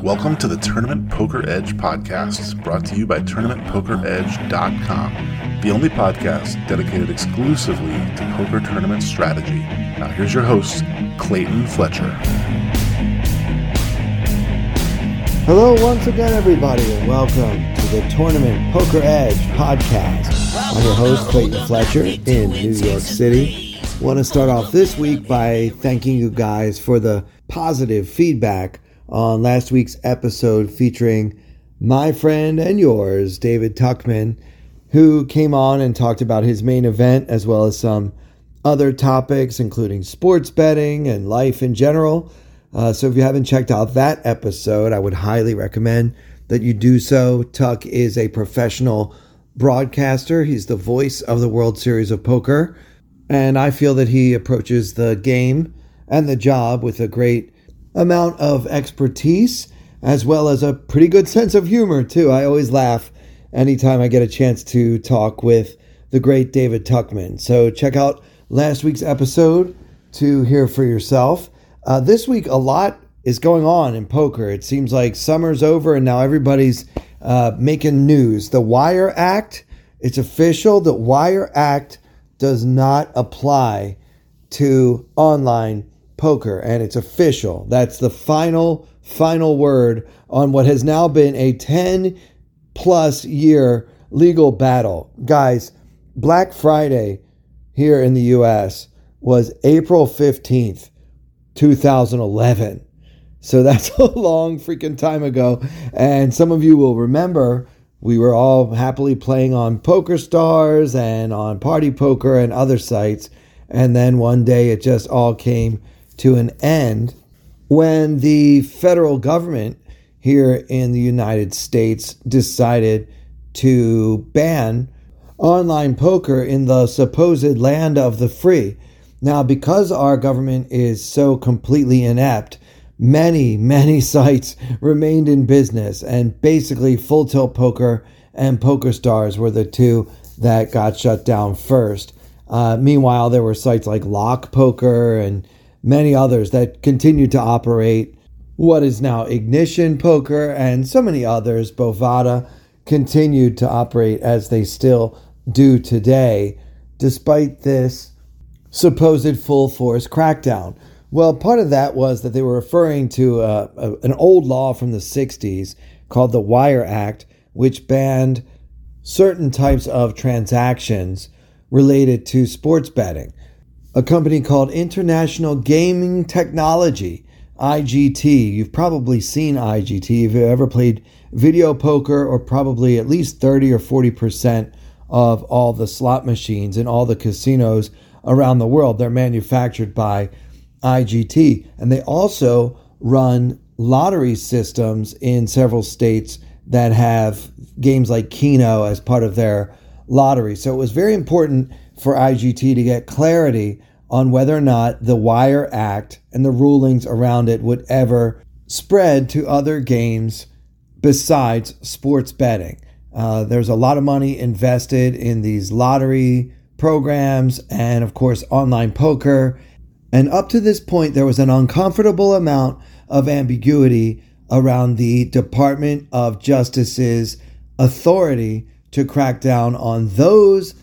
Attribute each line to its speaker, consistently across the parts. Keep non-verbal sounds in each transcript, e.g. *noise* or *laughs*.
Speaker 1: Welcome to the Tournament Poker Edge podcast, brought to you by TournamentPokerEdge.com, the only podcast dedicated exclusively to poker tournament strategy. Now, here's your host, Clayton Fletcher.
Speaker 2: Hello, once again, everybody, and welcome to the Tournament Poker Edge podcast. I'm your host, Clayton Fletcher, in New York City. Want to start off this week by thanking you guys for the positive feedback on last week's episode featuring my friend and yours, David Tuckman, who came on and talked about his main event as well as some other topics, including sports betting and life in general. Uh, so if you haven't checked out that episode, I would highly recommend that you do so. Tuck is a professional broadcaster, he's the voice of the World Series of Poker. And I feel that he approaches the game and the job with a great amount of expertise as well as a pretty good sense of humor, too. I always laugh anytime I get a chance to talk with the great David Tuckman. So check out last week's episode to hear for yourself. Uh, this week, a lot is going on in poker. It seems like summer's over and now everybody's uh, making news. The Wire Act, it's official. The Wire Act does not apply to online poker, and it's official. That's the final, final word on what has now been a 10 plus year legal battle. Guys, Black Friday here in the US was April 15th, 2011. So that's *laughs* a long freaking time ago. And some of you will remember we were all happily playing on Poker Stars and on Party Poker and other sites. And then one day it just all came to an end when the federal government here in the United States decided to ban online poker in the supposed land of the free. Now, because our government is so completely inept, many, many *laughs* sites remained in business, and basically Full Tilt Poker and Poker Stars were the two that got shut down first. Uh, meanwhile, there were sites like Lock Poker and many others that continued to operate. What is now Ignition Poker and so many others, Bovada, continued to operate as they still do today, despite this supposed full force crackdown. Well, part of that was that they were referring to uh, a, an old law from the 60s called the Wire Act, which banned certain types of transactions related to sports betting a company called International Gaming Technology, IGT. You've probably seen IGT if you've ever played video poker, or probably at least 30 or 40% of all the slot machines in all the casinos around the world. They're manufactured by IGT. And they also run lottery systems in several states that have games like Keno as part of their lottery. So it was very important for IGT to get clarity on whether or not the Wire Act and the rulings around it would ever spread to other games besides sports betting. Uh, there's a lot of money invested in these lottery programs and, of course, online poker. And up to this point, there was an uncomfortable amount of ambiguity around the Department of Justice's authority to crack down on those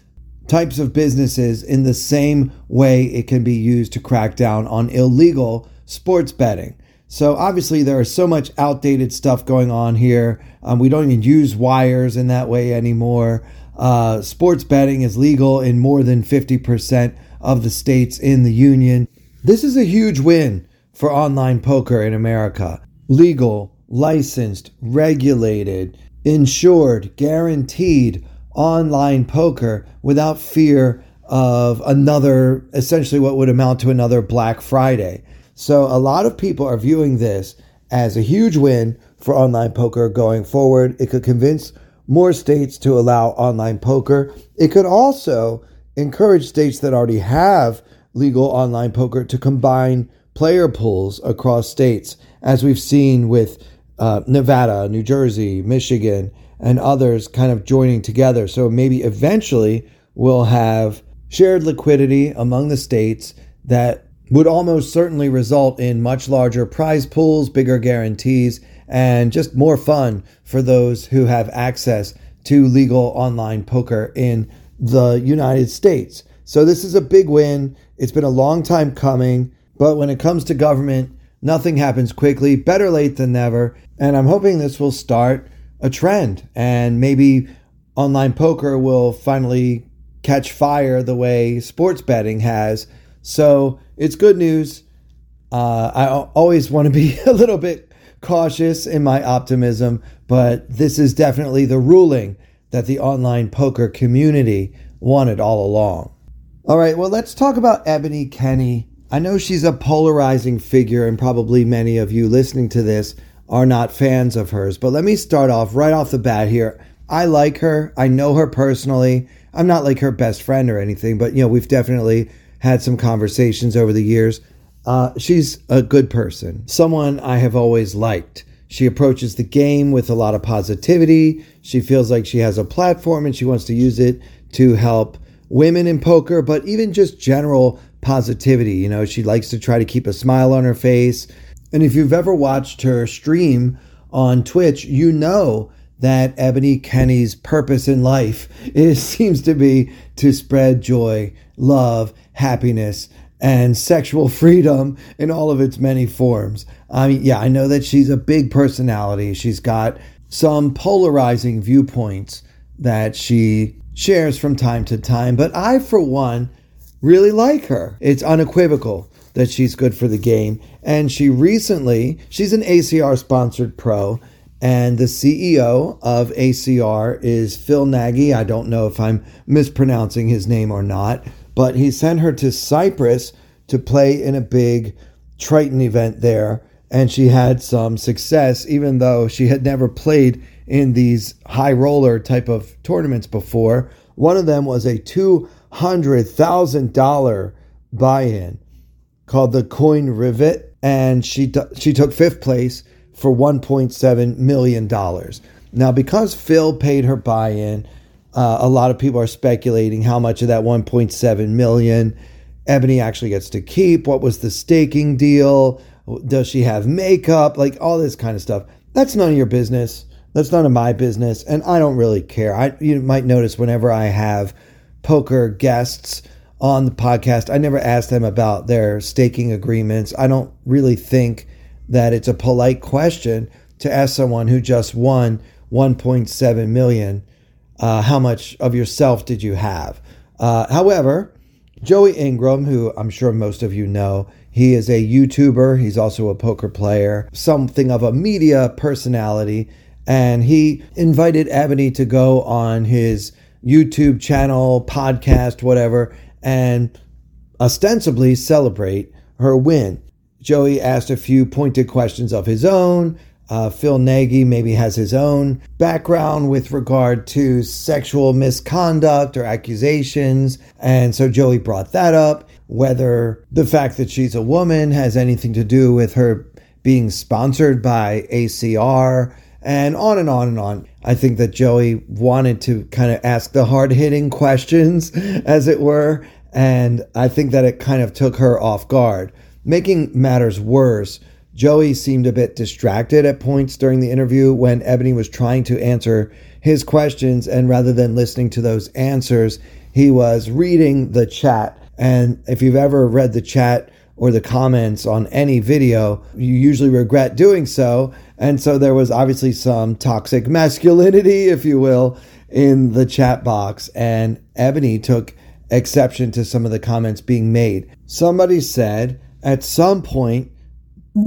Speaker 2: types of businesses in the same way it can be used to crack down on illegal sports betting. So obviously there is so much outdated stuff going on here. Um, we don't even use wires in that way anymore. Uh, sports betting is legal in more than 50% of the states in the union. This is a huge win for online poker in America. Legal, licensed, regulated, insured, guaranteed online poker without fear of another, essentially what would amount to another Black Friday. So a lot of people are viewing this as a huge win for online poker going forward. It could convince more states to allow online poker. It could also encourage states that already have legal online poker to combine player pools across states, as we've seen with uh, Nevada, New Jersey, Michigan, and others kind of joining together. So maybe eventually we'll have shared liquidity among the states that would almost certainly result in much larger prize pools, bigger guarantees, and just more fun for those who have access to legal online poker in the United States. So this is a big win. It's been a long time coming, but when it comes to government, nothing happens quickly. Better late than never. And I'm hoping this will start a trend and maybe online poker will finally catch fire the way sports betting has. So it's good news. Uh, I always want to be *laughs* a little bit cautious in my optimism, but this is definitely the ruling that the online poker community wanted all along. All right, well, let's talk about Ebony Kenney. I know she's a polarizing figure, and probably many of you listening to this are not fans of hers, but let me start off right off the bat here. I like her. I know her personally. I'm not like her best friend or anything, but you know, we've definitely had some conversations over the years. Uh, she's a good person, someone I have always liked. She approaches the game with a lot of positivity. She feels like she has a platform and she wants to use it to help women in poker, but even just general positivity. You know, she likes to try to keep a smile on her face. And if you've ever watched her stream on Twitch, you know that Ebony Kenney's purpose in life *laughs* is seems to be to spread joy, love, happiness, and sexual *laughs* freedom in all of its many forms. I mean, yeah, I know that she's a big personality. She's got some polarizing viewpoints that she shares from time to time, but I, for one, really like her. It's unequivocal that she's good for the game. And she recently, she's an ACR sponsored pro and the CEO of ACR is Phil Nagy. I don't know if I'm mispronouncing his name or not, but he sent her to Cyprus to play in a big Triton event there. And she had some success, even though she had never played in these high roller type of tournaments before. One of them was a $200,000 buy in called the Coin Rivet. And she, she took fifth place for $1.7 million. Now, because Phil paid her buy in, uh, a lot of people are speculating how much of that 1.7 million Ebony actually gets to keep. What was the staking deal? Does she have makeup? Like all this kind of stuff. That's none of your business. That's none of my business, and I don't really care. I you might notice whenever I have poker guests on the podcast, I never ask them about their staking agreements. I don't really think that it's a polite question to ask someone who just won 1.7 million, uh, how much of yourself did you have? Uh, however, Joey Ingram, who I'm sure most of you know, he is a YouTuber. He's also a poker player, something of a media personality. And he invited Ebony to go on his YouTube channel, podcast, whatever, and ostensibly celebrate her win. Joey asked a few pointed questions of his own. Uh, Phil Nagy maybe has his own background with regard to sexual misconduct or accusations. And so Joey brought that up. Whether the fact that she's a woman has anything to do with her being sponsored by ACR and on and on and on. I think that Joey wanted to kind of ask the hard hitting questions, *laughs* as it were. And I think that it kind of took her off guard. Making matters worse, Joey seemed a bit distracted at points during the interview when Ebony was trying to answer his questions, and rather than listening to those answers, he was reading the chat. And if you've ever read the chat or the comments on any video, you usually regret doing so. And so there was obviously some toxic masculinity, if you will, in the chat box. And Ebony took exception to some of the comments being made. Somebody said, at some point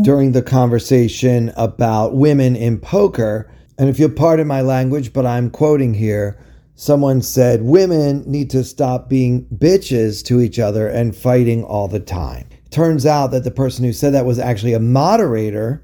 Speaker 2: during the conversation about women in poker, and if you'll pardon my language, but I'm quoting here, someone said women need to stop being bitches to each other and fighting all the time. Turns out that the person who said that was actually a moderator.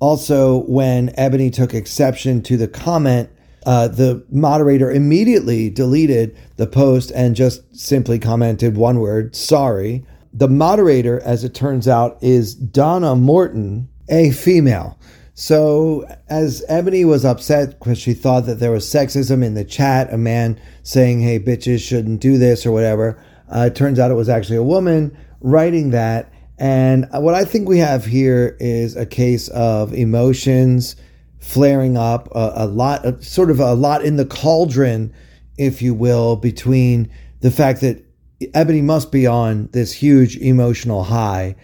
Speaker 2: Also, when Ebony took exception to the comment, uh, the moderator immediately deleted the post and just simply commented one word, sorry. The moderator, as it turns out, is Donna Morton, a female. So, as Ebony was upset because she thought that there was sexism in the chat, a man saying, hey, bitches shouldn't do this or whatever, uh, it turns out it was actually a woman writing that. And what I think we have here is a case of emotions flaring up, a, a lot, sort of a lot in the cauldron, if you will, between the fact that Ebony must be on this huge emotional high.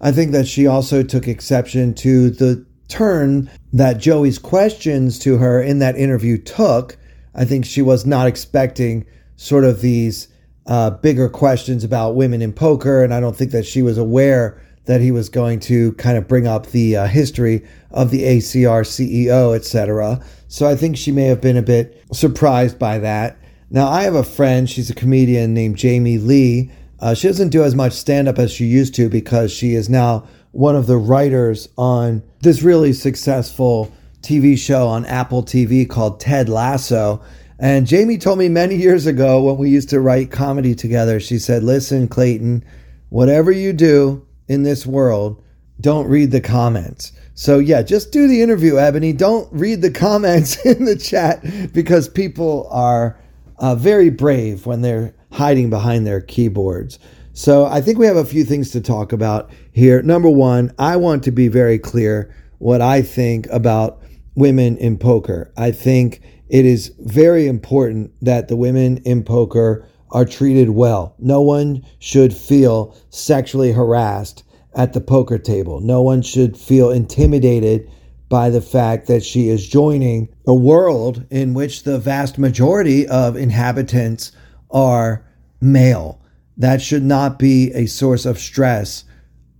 Speaker 2: I think that she also took exception to the turn that Joey's questions to her in that interview took. I think she was not expecting sort of these uh, bigger questions about women in poker, and I don't think that she was aware that he was going to kind of bring up the uh, history of the ACR CEO, etc. So I think she may have been a bit surprised by that. Now, I have a friend, she's a comedian named Jamie Lee. Uh, she doesn't do as much stand up as she used to because she is now one of the writers on this really successful TV show on Apple TV called Ted Lasso. And Jamie told me many years ago when we used to write comedy together, she said, Listen, Clayton, whatever you do in this world, don't read the comments. So, yeah, just do the interview, Ebony. Don't read the *laughs* comments in the chat because people are uh, very brave when they're hiding behind their keyboards. So, I think we have a few things to talk about here. Number one, I want to be very clear what I think about women in poker. I think it is very important that the women in poker are treated well. No one should feel sexually harassed at the poker table. No one should feel intimidated by the fact that she is joining a world in which the vast majority of inhabitants are male. That should not be a source of stress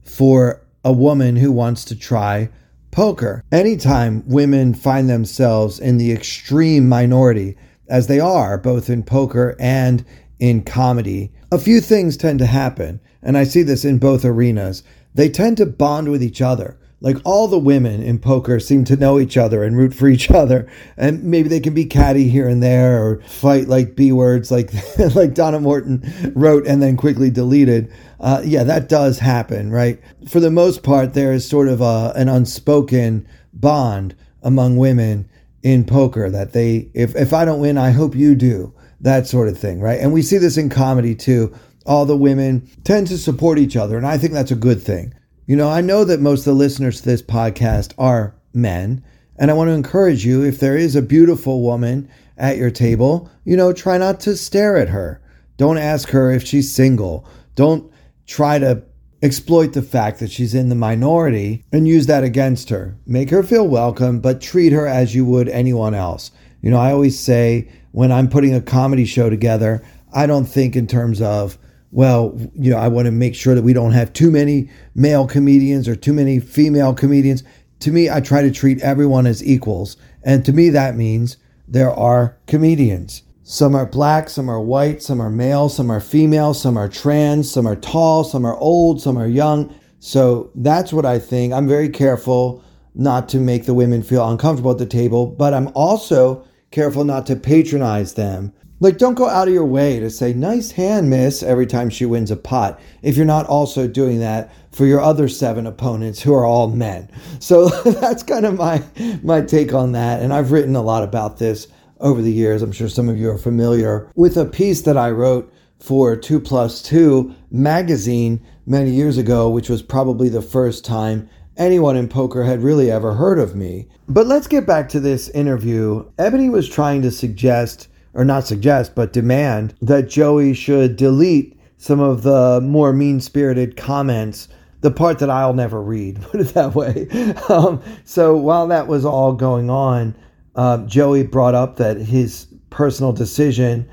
Speaker 2: for a woman who wants to try poker. Anytime women find themselves in the extreme minority, as they are both in poker and in comedy, a few things tend to happen. And I see this in both arenas. They tend to bond with each other. Like all the women in poker seem to know each other and root for each other, and maybe they can be catty here and there or fight like b words, like *laughs* like Donna Morton wrote and then quickly deleted. Uh, yeah, that does happen, right? For the most part, there is sort of a, an unspoken bond among women in poker that they, if if I don't win, I hope you do, that sort of thing, right? And we see this in comedy too. All the women tend to support each other, and I think that's a good thing. You know, I know that most of the listeners to this podcast are men, and I want to encourage you if there is a beautiful woman at your table, you know, try not to stare at her. Don't ask her if she's single. Don't try to exploit the fact that she's in the minority and use that against her. Make her feel welcome, but treat her as you would anyone else. You know, I always say when I'm putting a comedy show together, I don't think in terms of well, you know, I want to make sure that we don't have too many male comedians or too many female comedians. To me, I try to treat everyone as equals. And to me, that means there are comedians. Some are black, some are white, some are male, some are female, some are trans, some are tall, some are old, some are young. So that's what I think. I'm very careful not to make the women feel uncomfortable at the table, but I'm also careful not to patronize them like, don't go out of your way to say, nice hand, miss, every time she wins a pot, if you're not also doing that for your other seven opponents who are all men. So *laughs* that's kind of my, my take on that. And I've written a lot about this over the years. I'm sure some of you are familiar with a piece that I wrote for 2 Plus 2 magazine many years ago, which was probably the first time anyone in poker had really ever heard of me. But let's get back to this interview. Ebony was trying to suggest or not suggest, but demand that Joey should delete some of the more mean spirited comments, the part that I'll never read, *laughs* put it that way. Um, so while that was all going on, uh, Joey brought up that his personal decision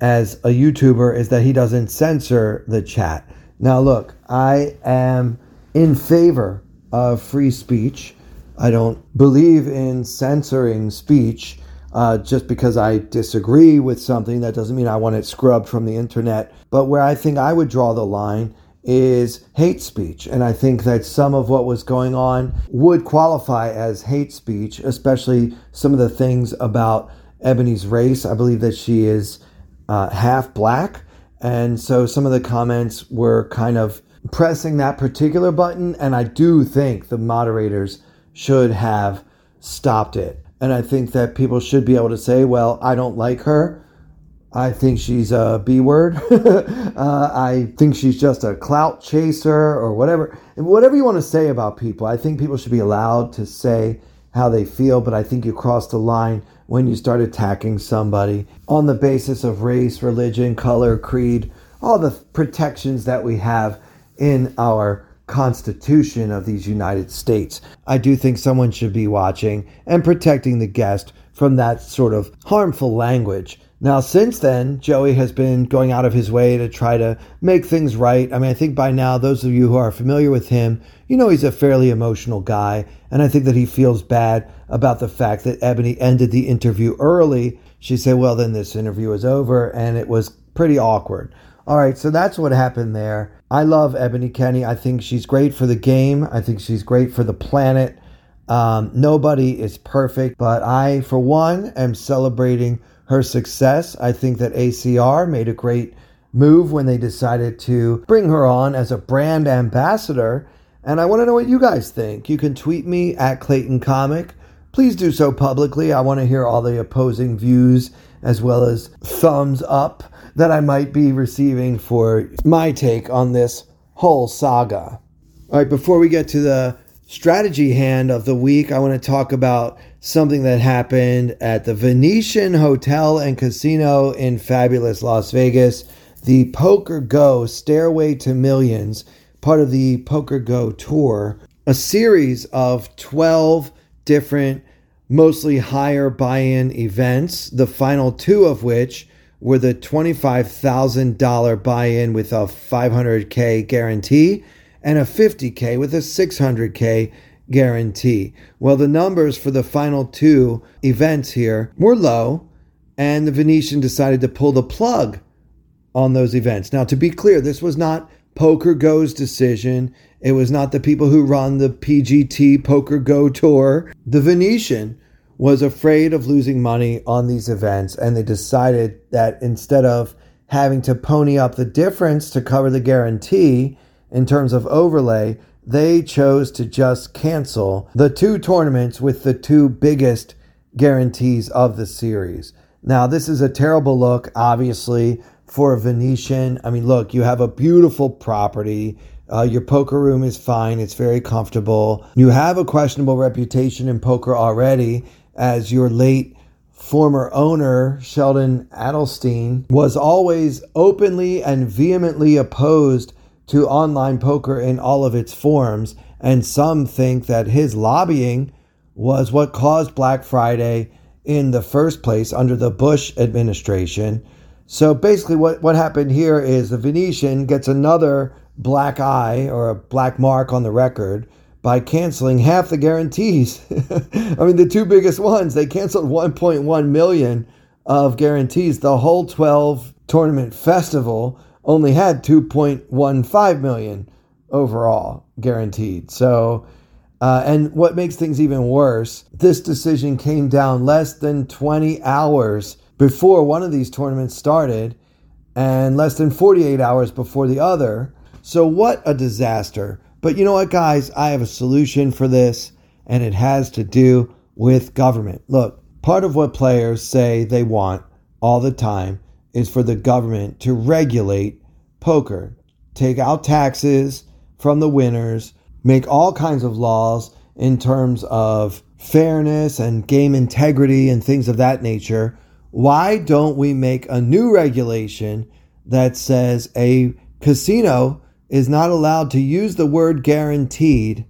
Speaker 2: as a YouTuber is that he doesn't censor the chat. Now, look, I am in favor of free speech. I don't believe in censoring speech. Uh, just because I disagree with something, that doesn't mean I want it scrubbed from the internet. But where I think I would draw the line is hate speech. And I think that some of what was going on would qualify as hate speech, especially some of the things about Ebony's race. I believe that she is uh, half black. And so some of the comments were kind of pressing that particular button. And I do think the moderators should have stopped it. And I think that people should be able to say, well, I don't like her. I think she's a B word. *laughs* uh, I think she's just a clout chaser or whatever. Whatever you want to say about people, I think people should be allowed to say how they feel, but I think you cross the line when you start attacking somebody on the basis of race, religion, color, creed, all the protections that we have in our Constitution of these United States. I do think someone should be watching and protecting the guest from that sort of harmful language. Now, since then, Joey has been going out of his way to try to make things right. I mean, I think by now, those of you who are familiar with him, you know he's a fairly emotional guy. And I think that he feels bad about the fact that Ebony ended the interview early. She said, well, then this interview is over. And it was pretty awkward. All right, so that's what happened there. I love Ebony Kenney. I think she's great for the game, I think she's great for the planet. Um, nobody is perfect, but I, for one, am celebrating her success. I think that ACR made a great move when they decided to bring her on as a brand ambassador. And I want to know what you guys think. You can tweet me at Clayton Comic. Please do so publicly. I want to hear all the opposing views as well as thumbs up that I might be receiving for my take on this whole saga. All right, before we get to the strategy hand of the week, I want to talk about something that happened at the Venetian Hotel and Casino in fabulous Las Vegas. The Poker Go Stairway to Millions, part of the Poker Go tour, a series of 12 different, mostly higher buy in events, the final two of which were the $25,000 buy in with a 500K guarantee and a 50K with a 600K guarantee. Well, the numbers for the final two events here were low, and the Venetian decided to pull the plug on those events. Now, to be clear, this was not Poker Go's decision. It was not the people who run the PGT Poker Go tour. The Venetian was afraid of losing money on these events, and they decided that instead of having to pony up the difference to cover the guarantee in terms of overlay, they chose to just cancel the two tournaments with the two biggest guarantees of the series. Now, this is a terrible look, obviously, for a Venetian. I mean, look, you have a beautiful property. Uh, your poker room is fine. It's very comfortable. You have a questionable reputation in poker already, as your late former owner, Sheldon Adelstein, was always openly and vehemently opposed to online poker in all of its forms, and some think that his lobbying was what caused Black Friday in the first place under the Bush administration. So basically, what, what happened here is the Venetian gets another black eye or a black mark on the record by canceling half the guarantees. *laughs* I mean, the two biggest ones, they canceled 1.1 million of guarantees. The whole 12 tournament festival only had 2.15 million overall guaranteed. So, uh, and what makes things even worse, this decision came down less than 20 hours before one of these tournaments started and less than 48 hours before the other. So, what a disaster. But you know what, guys? I have a solution for this, and it has to do with government. Look, part of what players say they want all the time is for the government to regulate poker, take out taxes from the winners, make all kinds of laws in terms of fairness and game integrity and things of that nature. Why don't we make a new regulation that says a casino is not allowed to use the word guaranteed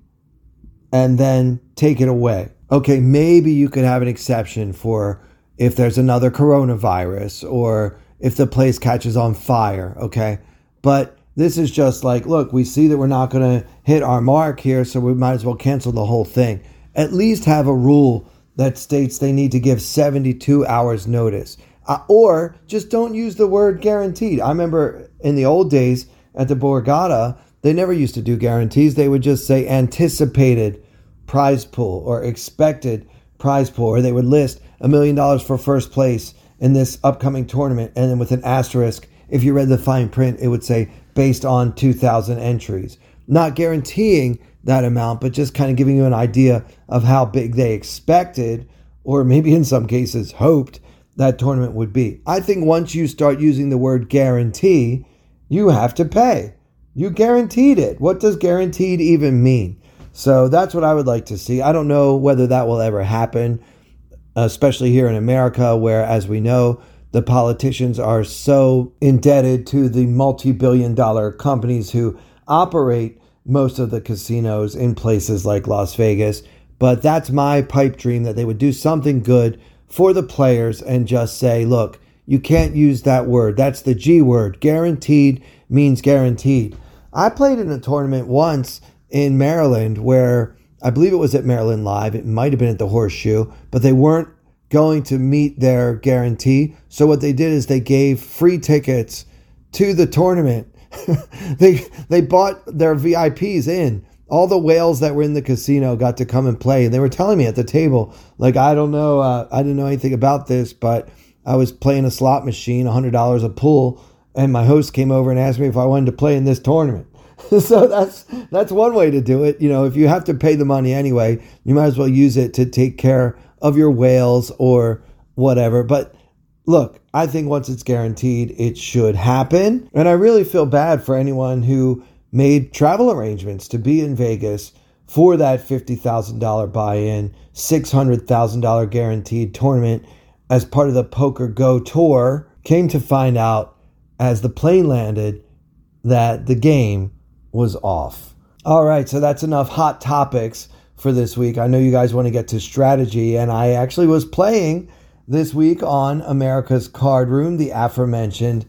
Speaker 2: and then take it away? Okay, maybe you could have an exception for if there's another coronavirus or if the place catches on fire, okay? But this is just like, look, we see that we're not going to hit our mark here, so we might as well cancel the whole thing. At least have a rule that states they need to give 72 hours notice. Uh, or just don't use the word guaranteed. I remember in the old days at the Borgata, they never used to do guarantees. They would just say anticipated prize pool or expected prize pool, or they would list a million dollars for first place in this upcoming tournament, and then with an asterisk, if you read the fine print, it would say based on 2,000 entries. Not guaranteeing that amount, but just kind of giving you an idea of how big they expected, or maybe in some cases hoped, that tournament would be. I think once you start using the word guarantee, you have to pay. You guaranteed it. What does guaranteed even mean? So that's what I would like to see. I don't know whether that will ever happen, especially here in America, where, as we know, the politicians are so indebted to the multi billion dollar companies who operate most of the casinos in places like Las Vegas. But that's my pipe dream that they would do something good for the players and just say, look, you can't use that word. That's the G word. Guaranteed means guaranteed. I played in a tournament once in Maryland where I believe it was at Maryland Live. It might have been at the Horseshoe, but they weren't going to meet their guarantee. So what they did is they gave free tickets to the tournament. *laughs* they they bought their VIPs in. All the whales that were in the casino got to come and play, and they were telling me at the table, like, I don't know, uh, I didn't know anything about this, but I was playing a slot machine, hundred dollars a pool, and my host came over and asked me if I wanted to play in this tournament. *laughs* so that's that's one way to do it. You know, if you have to pay the money anyway, you might as well use it to take care of your whales or whatever. But look, I think once it's guaranteed, it should happen. And I really feel bad for anyone who made travel arrangements to be in Vegas for that $50,000 buy in, $600,000 guaranteed tournament as part of the Poker Go tour, came to find out as the plane landed that the game was off. All right, so that's enough hot topics for this week. I know you guys want to get to strategy, and I actually was playing this week on America's Card Room, the aforementioned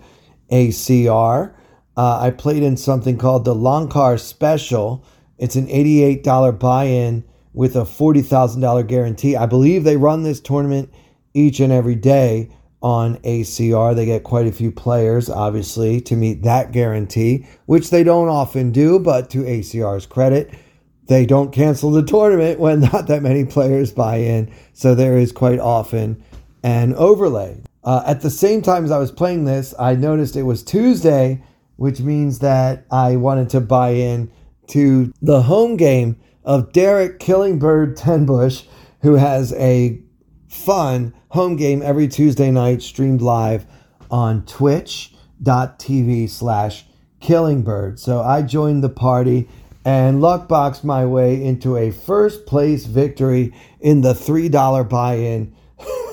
Speaker 2: ACR. Uh, I played in something called the Loncar Special. It's an $88 buy in with a $40,000 guarantee. I believe they run this tournament each and every day on ACR. They get quite a few players, obviously, to meet that guarantee, which they don't often do, but to ACR's credit, they don't cancel the *laughs* tournament when not that many players buy in. So there is quite often an overlay. Uh, at the same time as I was playing this, I noticed it was Tuesday, which means that I wanted to buy in to the home game of Derek Killingbird Tenbush, who has a fun home game every Tuesday night streamed live on twitch.tv slash killingbird. So I joined the party and luckbox my way into a first place victory in the $3 buy in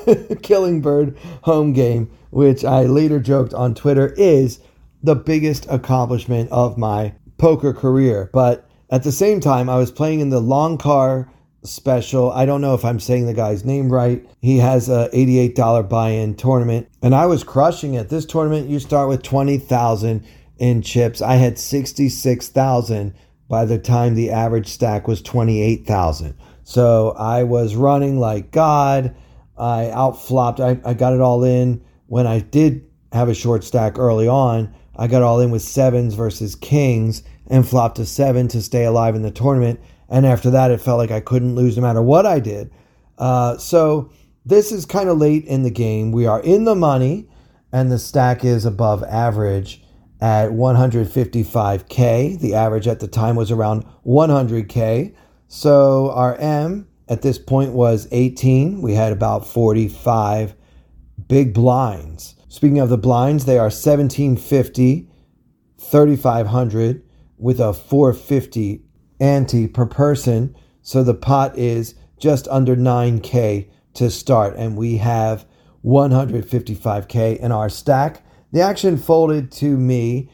Speaker 2: *laughs* Killingbird home game, which I later joked on Twitter is the biggest accomplishment of my poker career. But at the same time, I was playing in the Loncar special. I don't know if I'm saying the guy's name right. He has a $88 buy-in tournament and I was crushing it. This tournament you start with 20,000 in chips. I had 66,000 by the time the average stack was 28,000. So I was running like God. I outflopped. I, I got it all in. When I did have a short stack early on, I got all in with sevens versus kings and flopped a seven to stay alive in the tournament. And after that, it felt like I couldn't lose no matter what I did. Uh, so this is kind of late in the game. We are in the money, and the stack is above average at 155K. The average at the time was around 100K. So our M at this point was 18. We had about 45 big blinds. Speaking of the blinds, they are 1750, 3500 with a 450 ante per person. So the pot is just under 9K to start, and we have 155K in our stack. The action folded to me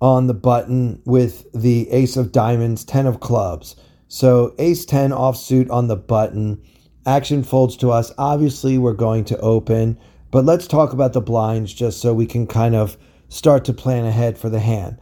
Speaker 2: on the button with the ace of diamonds, 10 of clubs. So ace 10 offsuit on the button. Action folds to us. Obviously, we're going to open, but let's talk about the blinds just so we can kind of start to plan ahead for the hand.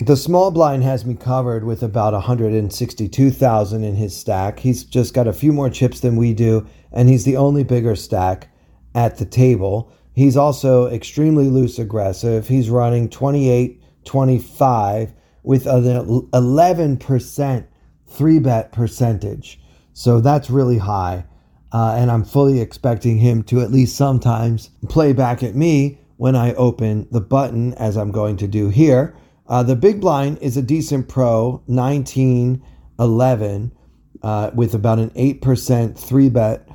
Speaker 2: The small blind has me covered with about 162,000 in his stack. He's just got a few more chips than we do, and he's the only bigger stack at the table. He's also extremely loose aggressive. He's running 28 25 with an 11% three bet percentage. So that's really high. Uh, and I'm fully expecting him to at least sometimes play back at me when I open the button, as I'm going to do here. Uh, the big blind is a decent pro, 1911, uh, with about an 8% three bet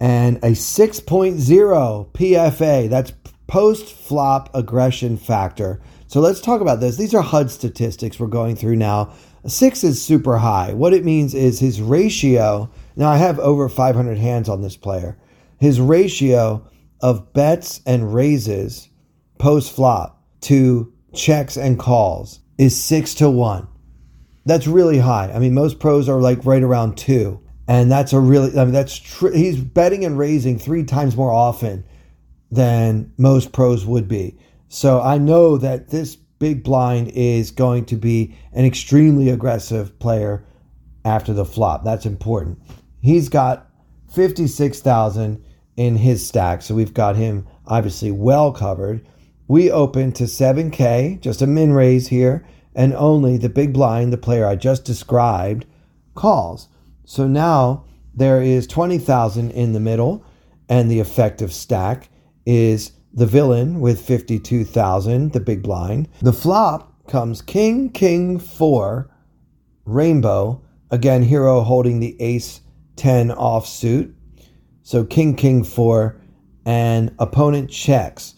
Speaker 2: and a 6.0 PFA. That's post flop aggression factor. So let's talk about this. These are HUD statistics we're going through now. Six is super high. What it means is his ratio. Now I have over 500 hands on this player. His ratio of bets and raises post flop to checks and calls is six to one. That's really high. I mean, most pros are like right around two. And that's a really, I mean, that's true. He's betting and raising three times more often than most pros would be. So I know that this big blind is going to be an extremely aggressive player after the flop. That's important. He's got 56,000 in his stack. So we've got him obviously well covered. We open to 7K, just a min raise here, and only the big blind, the player I just described, calls. So now there is 20,000 in the middle, and the effective stack is the villain with 52,000, the big blind. The flop comes King, King, 4, Rainbow, again, hero holding the ace 10 offsuit. So King, King, 4, and opponent checks.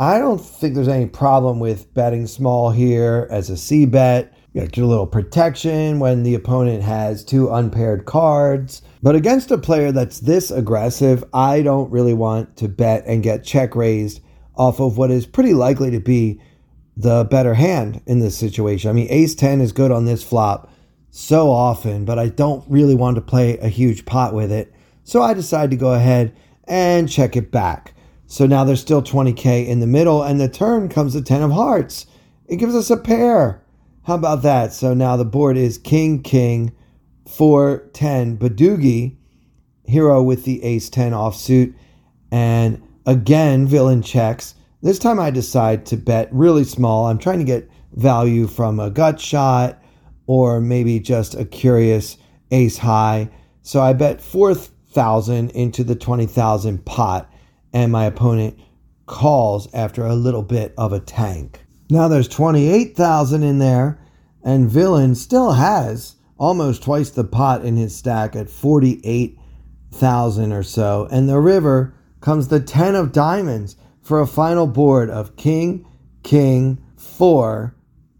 Speaker 2: I don't think there's any problem with betting small here as a C bet. You know, get a little protection when the opponent has two unpaired cards. But against a player that's this aggressive, I don't really want to bet and get check raised off of what is pretty likely to be the better hand in this situation. I mean, ace 10 is good on this flop so often, but I don't really want to play a huge pot with it. So I decide to go ahead and check it back. So now there's still 20K in the middle, and the turn comes the 10 of hearts. It gives us a pair. How about that? So now the board is King, King, 4, 10, Badugi, hero with the ace 10 offsuit, and again, villain checks. This time I decide to bet really small. I'm trying to get value from a gut shot or maybe just a curious ace high. So I bet 4,000 into the 20,000 pot and my opponent calls after a little bit of a tank. Now there's 28,000 in there, and Villain still has almost twice the pot in his stack at 48,000 or so. And the river comes the 10 of diamonds for a final board of King, King, 4,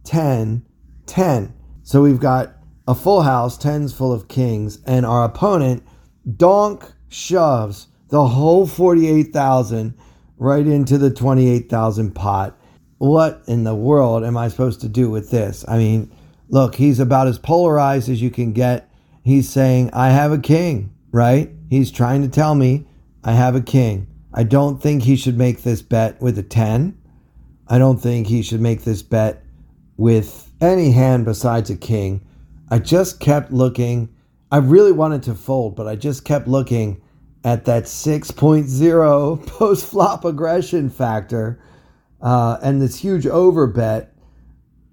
Speaker 2: 10, 10. So we've got a full house, 10s full of kings, and our opponent donk shoves the whole 48,000 right into the 28,000 pot. What in the world am I supposed to do with this? I mean, look, he's about as polarized as you can get. He's saying, I have a king, right? He's trying to tell me I have a king. I don't think he should make this bet with a 10. I don't think he should make this bet with any hand besides a king. I just kept looking. I really wanted to fold, but I just kept looking at that 6.0 post flop aggression factor uh, and this huge over bet.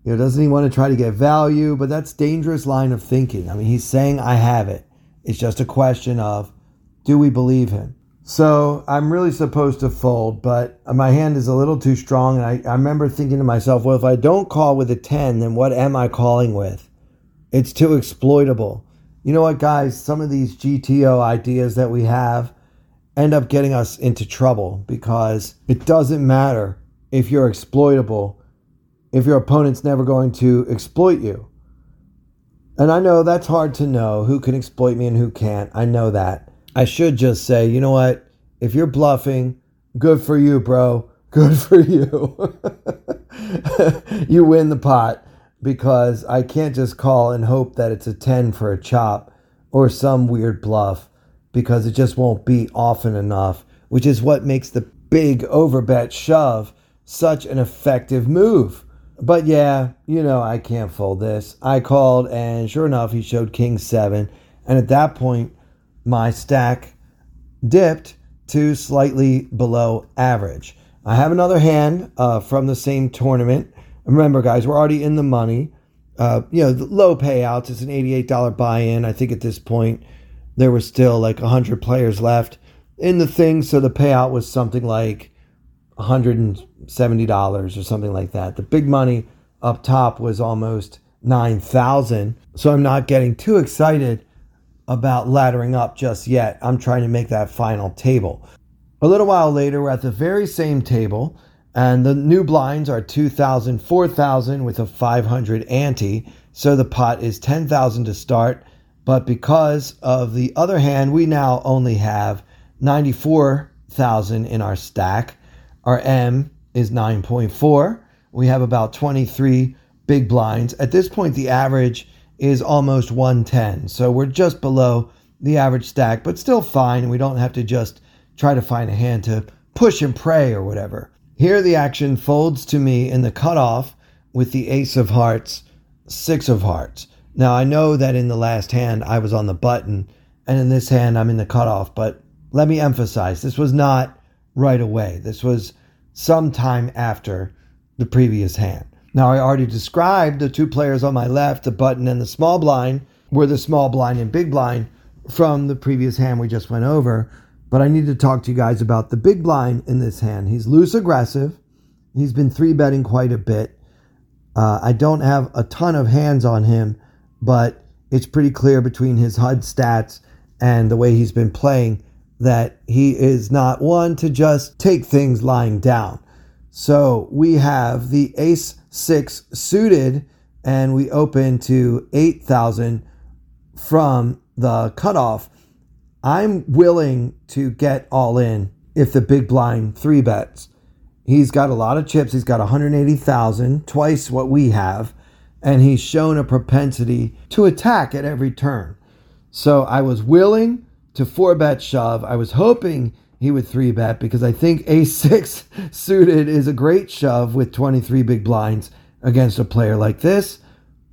Speaker 2: You know, doesn't he want to try to get value? But that's dangerous line of thinking. I mean, he's saying I have it. It's just a question of do we believe him? So I'm really supposed to fold, but my hand is a little too strong. And I, I remember thinking to myself, well, if I don't call with a 10, then what am I calling with? It's too exploitable you know what, guys? Some of these GTO ideas that we have end up getting us into trouble because it doesn't matter if you're exploitable if your opponent's never going to exploit you. And I know that's hard to know who can exploit me and who can't. I know that. I should just say, you know what? If you're bluffing, good for you, bro. Good for you. *laughs* you win the pot because I can't just call and hope that it's a 10 for a chop or some weird bluff because it just won't be often enough, which is what makes the big overbet shove such an effective move. But yeah, you know, I can't fold this. I called, and sure enough, he showed King 7. And at that point, my stack dipped to slightly below average. I have another hand uh, from the same tournament Remember, guys, we're already in the money. Uh, you know, low payouts. It's an $88 buy in. I think at this point, there were still like 100 players left in the thing. So the payout was something like $170 or something like that. The big money up top was almost 9,000. So I'm not getting too excited about laddering up just yet. I'm trying to make that final table. A little while later, we're at the very same table, and the new blinds are 2,000, 4,000 with a 500 ante. So the pot is 10,000 to start. But because of the other hand, we now only have 94,000 in our stack. Our M is 9.4. We have about 23 big blinds. At this point, the average is almost 110. So we're just below the average stack, but still fine. We don't have to just try to find a hand to push and pray or whatever. Here, the action folds to me in the cutoff with the ace of hearts, six of hearts. Now, I know that in the last hand I was on the button, and in this hand I'm in the cutoff, but let me emphasize this was not right away. This was some time after the previous hand. Now, I already described the two players on my left, the button and the small blind, were the small blind and big blind from the previous hand we just went over. But I need to talk to you guys about the big blind in this hand. He's loose aggressive. He's been three betting quite a bit. Uh, I don't have a ton of hands on him, but it's pretty clear between his HUD stats and the way he's been playing that he is not one to just take things lying down. So we have the ace six suited and we open to 8,000 from the cutoff. I'm willing to get all in if the big blind three bets. He's got a lot of chips. He's got 180,000, twice what we have, and he's shown a propensity to attack at every turn. So I was willing to four bet shove. I was hoping he would three bet because I think a6 *laughs* suited is a great shove with 23 big blinds against a player like this.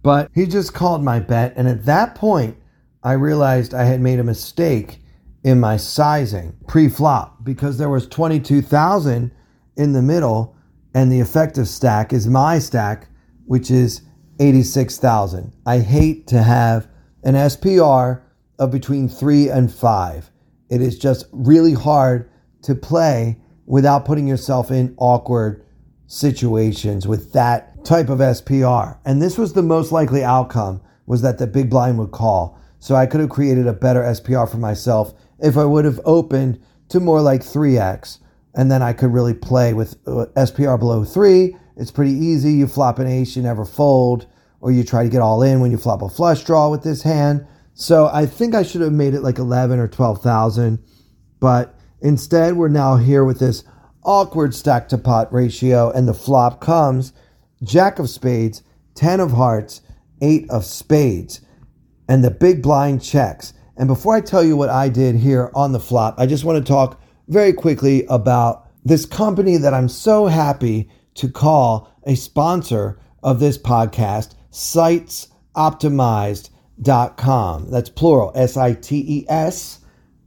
Speaker 2: But he just called my bet. And at that point, I realized I had made a mistake in my sizing pre flop because there was 22,000 in the middle and the effective stack is my stack, which is 86,000. I hate to have an SPR of between three and five. It is just really hard to play without putting yourself in awkward situations with that type of SPR. And this was the most likely outcome was that the big blind would call. So I could have created a better SPR for myself if I would have opened to more like 3x and then I could really play with uh, SPR below 3. It's pretty easy. You flop an ace, you never fold, or you try to get all in when you flop a flush draw with this hand. So I think I should have made it like 11 or 12,000. But instead, we're now here with this awkward stack to pot ratio, and the flop comes Jack of spades, 10 of hearts, 8 of spades, and the big blind checks. And before I tell you what I did here on the flop, I just want to talk very quickly about this company that I'm so happy to call a sponsor of this podcast, sitesoptimized.com. That's plural, S I T E S,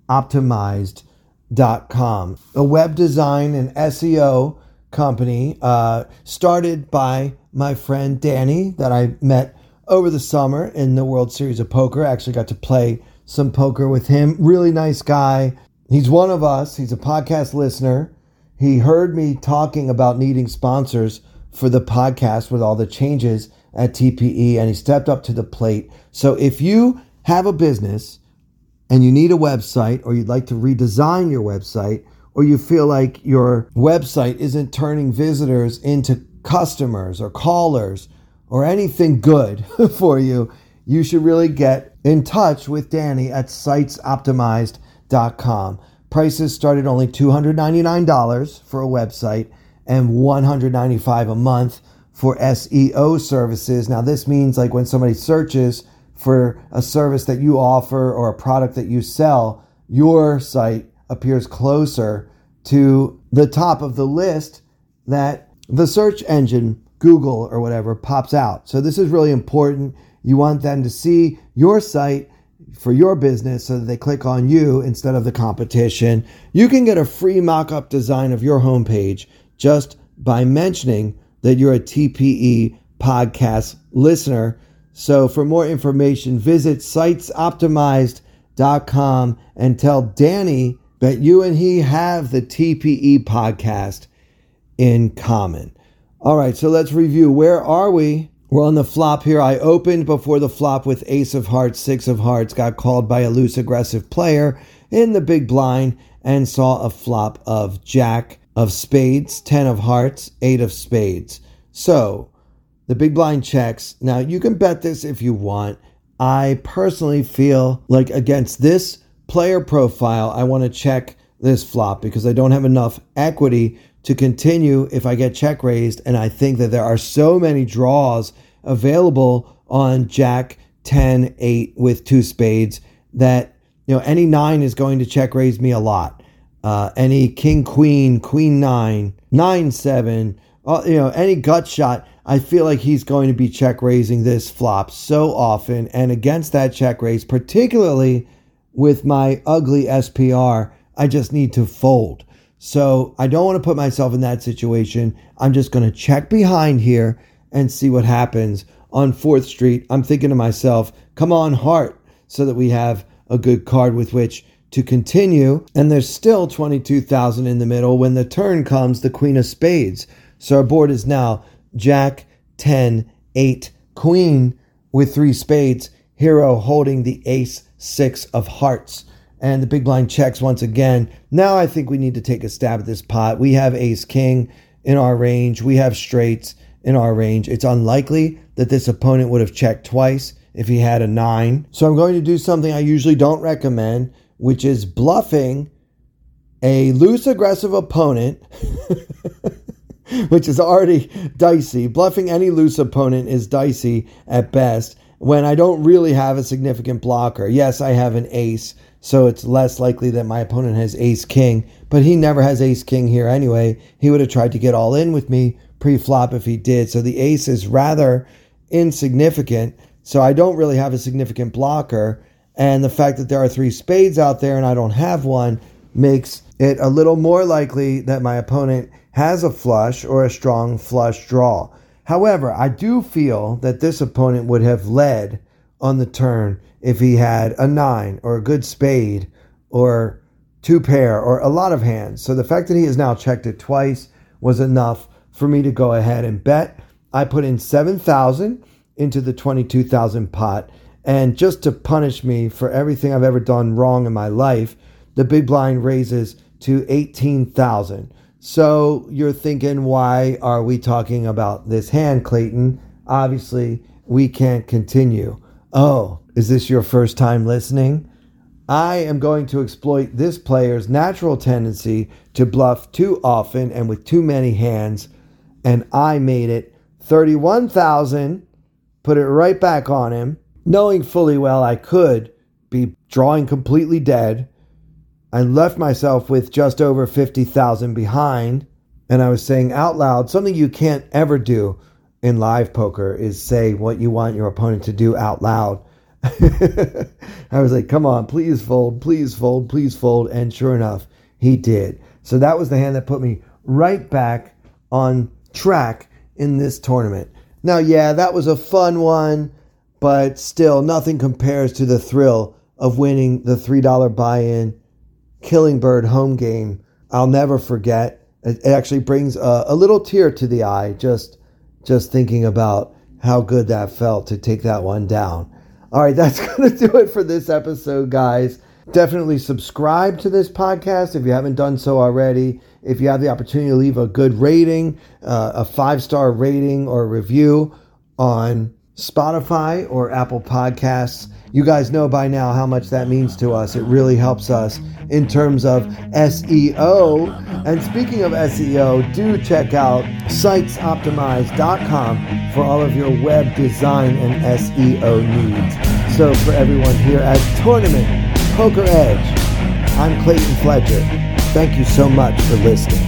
Speaker 2: optimized.com. A web design and SEO company uh, started by my friend Danny that I met over the summer in the World Series of Poker. I actually got to play some poker with him. Really nice guy. He's one of us, he's a podcast listener. He heard me talking about needing sponsors for the podcast with all the changes at TPE and he stepped up to the plate. So if you have a business and you need a website or you'd like to redesign your website or you feel like your website isn't turning visitors into customers or callers or anything good *laughs* for you, you should really get in touch with Danny at sitesoptimized.com. Prices start at only $299 for a website and $195 a month for SEO services. Now, this means like when somebody searches for a service that you offer or a product that you sell, your site appears closer to the top of the list that the search engine, Google or whatever, pops out. So, this is really important. You want them to see your site for your business so that they click on you instead of the competition. You can get a free mock up design of your homepage just by mentioning that you're a TPE podcast listener. So for more information, visit sitesoptimized.com and tell Danny that you and he have the TPE podcast in common. All right, so let's review. Where are we We're on the flop here. I opened before the flop with ace of hearts, six of hearts, got called by a loose aggressive player in the big blind, and saw a flop of jack of spades, 10 of hearts, eight of spades. So the big blind checks. Now you can bet this if you want. I personally feel like against this player profile, I want to check this flop because I don't have enough equity to continue if I get check raised. And I think that there are so many draws available on Jack 10 8 with two spades that, you know, any nine is going to check raise me a lot. Uh, any King Queen, Queen 9, 9 7, uh, you know, any gut shot. I feel like he's going to be check raising this flop so often. And against that check raise, particularly with my ugly SPR, I just need to fold. So I don't want to put myself in that situation. I'm just going to check behind here and see what happens on 4th Street. I'm thinking to myself, come on, heart, so that we have a good card with which to continue. And there's still 22,000 in the middle. When the turn comes, the Queen of Spades. So our board is now Jack, 10, 8, Queen with three spades, Hero holding the Ace, 6 of hearts and the big blind checks once again. Now I think we need to take a stab at this pot. We have ace king in our range, we have straights in our range. It's unlikely that this opponent would have checked twice if he had a nine. So I'm going to do something I usually don't recommend, which is bluffing a loose aggressive opponent. *laughs* which is already dicey. Bluffing any loose opponent is dicey at best when I don't really have a significant blocker. Yes, I have an ace, so it's less likely that my opponent has ace king, but he never has ace king here anyway. He would have tried to get all in with me pre flop if he did. So the ace is rather insignificant. So I don't really have a significant blocker. And the fact that there are three spades out there and I don't have one makes it a little more likely that my opponent has a flush or a strong flush draw. However, I do feel that this opponent would have led on the turn if he had a nine or a good spade or two pair or a lot of hands. So the fact that he has now checked it twice was enough for me to go ahead and bet. I put in 7,000 into the 22,000 pot. And just to punish me for everything I've ever done wrong in my life, the big blind raises to 18,000. So you're thinking, why are we talking about this hand, Clayton? Obviously, we can't continue. Oh, is this your first time listening? I am going to exploit this player's natural tendency to bluff too often and with too many hands, and I made it 31,000, put it right back on him, knowing fully well I could be drawing completely dead. I left myself with just over 50,000 behind, and I was saying out loud something you can't ever do in live poker is say what you want your opponent to do out loud. *laughs* I was like, come on, please fold, please fold, please fold. And sure enough, he did. So that was the hand that put me right back on track in this tournament. Now, yeah, that was a fun one, but still, nothing compares to the thrill of winning the $3 buy in Killing Bird home game. I'll never forget. It actually brings a, a little tear to the eye just just thinking about how good that felt to take that one down. All right, *laughs* that's going to do it for this episode, guys. Definitely subscribe to this podcast if you haven't done so already. If you have the opportunity to leave a good rating, uh, a five star rating or review on Spotify or Apple Podcasts, you guys know by now how much that means to us. It really helps us in terms of SEO. And speaking of SEO, do check out sitesoptimize.com for all of your web design and SEO needs. So, for everyone here at Tournament Poker Edge, I'm Clayton Fletcher. Thank you so much for listening.